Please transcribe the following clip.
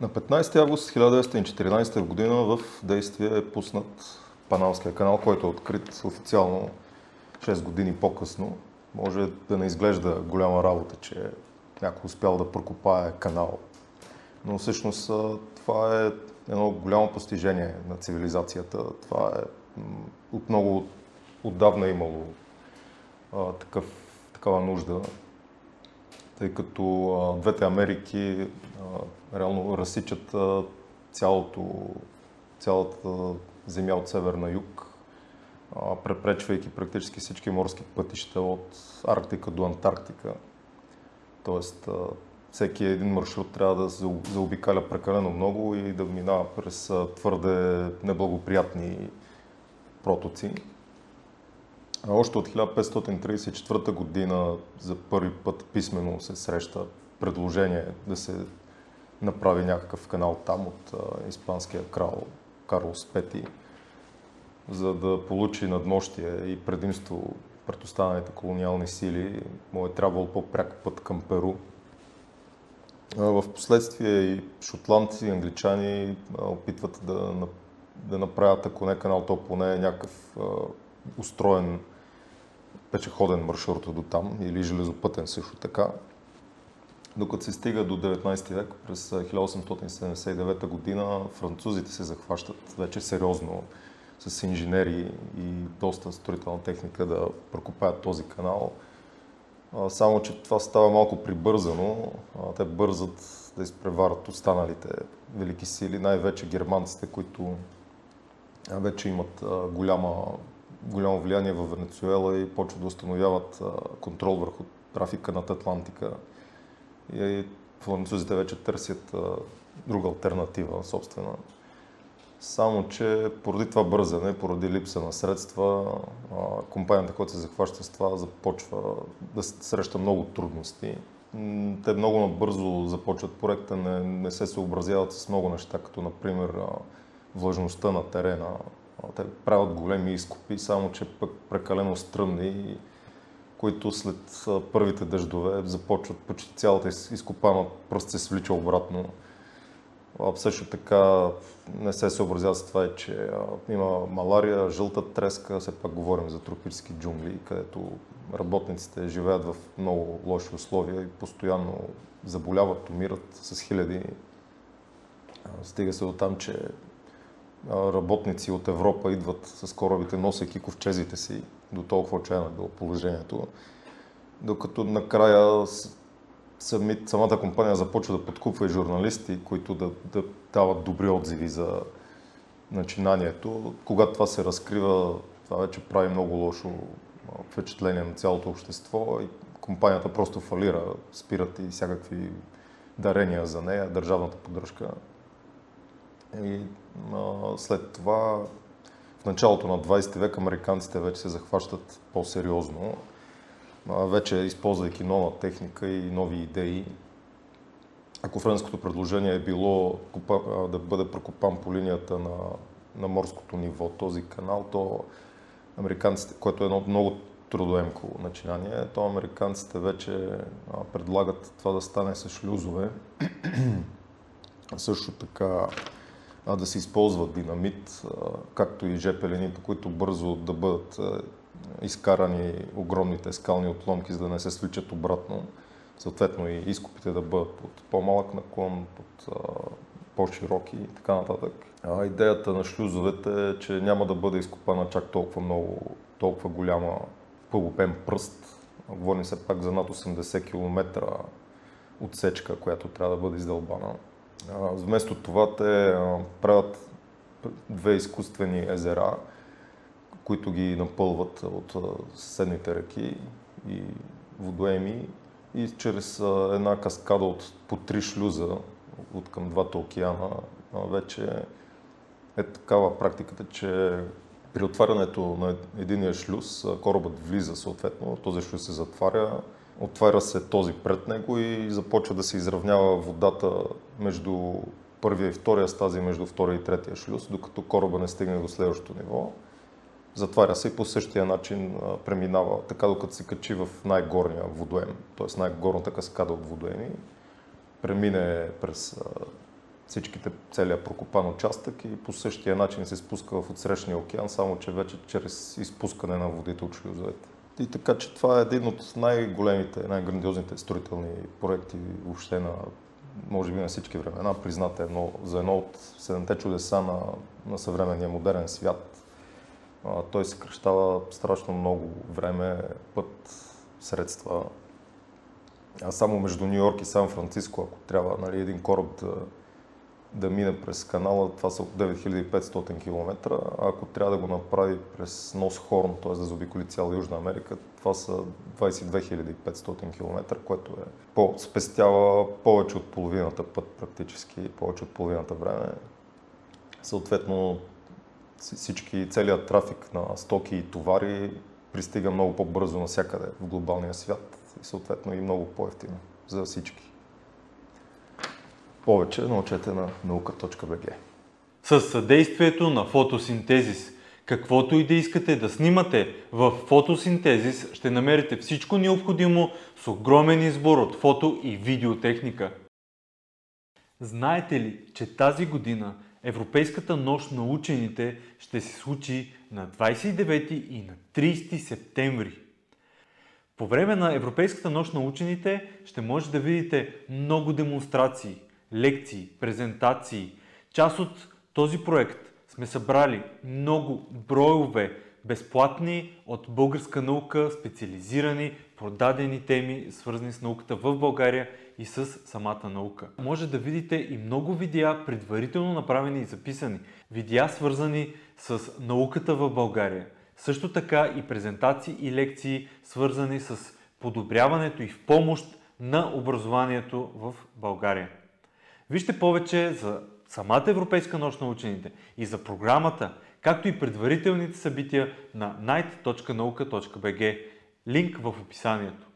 На 15 август 1914 година в действие е пуснат Паналския канал, който е открит официално 6 години по-късно. Може да не изглежда голяма работа, че някой успял да прокопае канал. Но всъщност това е едно голямо постижение на цивилизацията. Това е от много отдавна имало а, такъв, такава нужда, тъй като а, двете Америки а, реално разсичат а, цялото, цялата земя от север на юг, а, препречвайки практически всички морски пътища от Арктика до Антарктика. Тоест, а, всеки един маршрут трябва да заобикаля прекалено много и да минава през твърде неблагоприятни протоци. Още от 1534 година за първи път писменно се среща предложение да се направи някакъв канал там от испанския крал Карлос V, за да получи надмощие и предимство пред останалите колониални сили. Му е трябвало по-пряк път към Перу. В последствие и шотландци, и англичани опитват да, да направят, ако не канал, то поне някакъв устроен пешеходен маршрут до там или железопътен също така. Докато се стига до 19 век, през 1879 година французите се захващат вече сериозно с инженери и доста строителна техника да прокопаят този канал. Само, че това става малко прибързано. Те бързат да изпреварат останалите велики сили, най-вече германците, които вече имат голяма голямо влияние в Венецуела и почват да установяват контрол върху трафика над Атлантика. И французите вече търсят друга альтернатива, собствена. Само, че поради това бързане, поради липса на средства, компанията, която се захваща с това, започва да среща много трудности. Те много набързо започват проекта, не, не се съобразяват с много неща, като например влажността на терена, те правят големи изкупи, само че пък прекалено стръмни, които след първите дъждове започват почти цялата изкопана пръст се свлича обратно. Също така не се съобразява с това, че има малария, жълта треска, все пак говорим за тропически джунгли, където работниците живеят в много лоши условия и постоянно заболяват, умират с хиляди. Стига се до там, че работници от Европа идват с корабите, носейки ковчезите си, до толкова отчаяно е било положението. Докато накрая сами, самата компания започва да подкупва и журналисти, които да, да дават добри отзиви за начинанието. Когато това се разкрива, това вече прави много лошо впечатление на цялото общество и компанията просто фалира, спират и всякакви дарения за нея, държавната поддръжка. И а, след това, в началото на 20 век, американците вече се захващат по-сериозно, а, вече използвайки нова техника и нови идеи. Ако френското предложение е било да бъде прокопан по линията на, на морското ниво този канал, то американците, което е едно много трудоемко начинание, то американците вече предлагат това да стане с шлюзове. Също така а, да се използва динамит, както и жепелени, които бързо да бъдат изкарани огромните скални отломки, за да не се свличат обратно. Съответно и изкупите да бъдат под по-малък наклон, под по-широки и така нататък. А, идеята на шлюзовете е, че няма да бъде изкопана чак толкова много, толкова голяма пълбопен пръст. Говорим се пак за над 80 км отсечка, която трябва да бъде издълбана. Вместо това те правят две изкуствени езера, които ги напълват от съседните реки и водоеми и чрез една каскада от по три шлюза от към двата океана. Вече е такава практиката, че при отварянето на единия шлюз корабът влиза съответно, този шлюз се затваря, Отваря се този пред него и започва да се изравнява водата между първия и втория стази, между втория и третия шлюз, докато кораба не стигне до следващото ниво. Затваря се и по същия начин преминава, така докато се качи в най-горния водоем, т.е. най-горната каскада от водоеми, премине през всичките, целият прокопан участък и по същия начин се спуска в отсрещния океан, само че вече чрез изпускане на водите от шлюзовете. И така, че това е един от най-големите, най-грандиозните строителни проекти въобще на, може би на всички времена, признат е едно, за едно от седемте чудеса на, на съвременния модерен свят. А, той съкръщава страшно много време, път, средства. А само между Нью Йорк и Сан Франциско, ако трябва нали, един кораб да, да мине през канала, това са 9500 км, ако трябва да го направи през Нос Хорн, т.е. да заобиколи цяла Южна Америка, това са 22 500 км, което е по, спестява повече от половината път практически, повече от половината време. Съответно, всички, целият трафик на стоки и товари пристига много по-бързо навсякъде в глобалния свят и съответно и много по-ефтино за всички. Повече научете на наука.bg. С съдействието на фотосинтезис. Каквото и да искате да снимате, в фотосинтезис ще намерите всичко необходимо с огромен избор от фото и видеотехника. Знаете ли, че тази година Европейската нощ на учените ще се случи на 29 и на 30 септември. По време на Европейската нощ на учените ще може да видите много демонстрации, лекции, презентации. Част от този проект сме събрали много броеве безплатни от българска наука, специализирани, продадени теми, свързани с науката в България и с самата наука. Може да видите и много видеа, предварително направени и записани. Видеа свързани с науката в България. Също така и презентации и лекции, свързани с подобряването и в помощ на образованието в България. Вижте повече за самата Европейска нощ на учените и за програмата, както и предварителните събития на night.nauka.bg. Линк в описанието.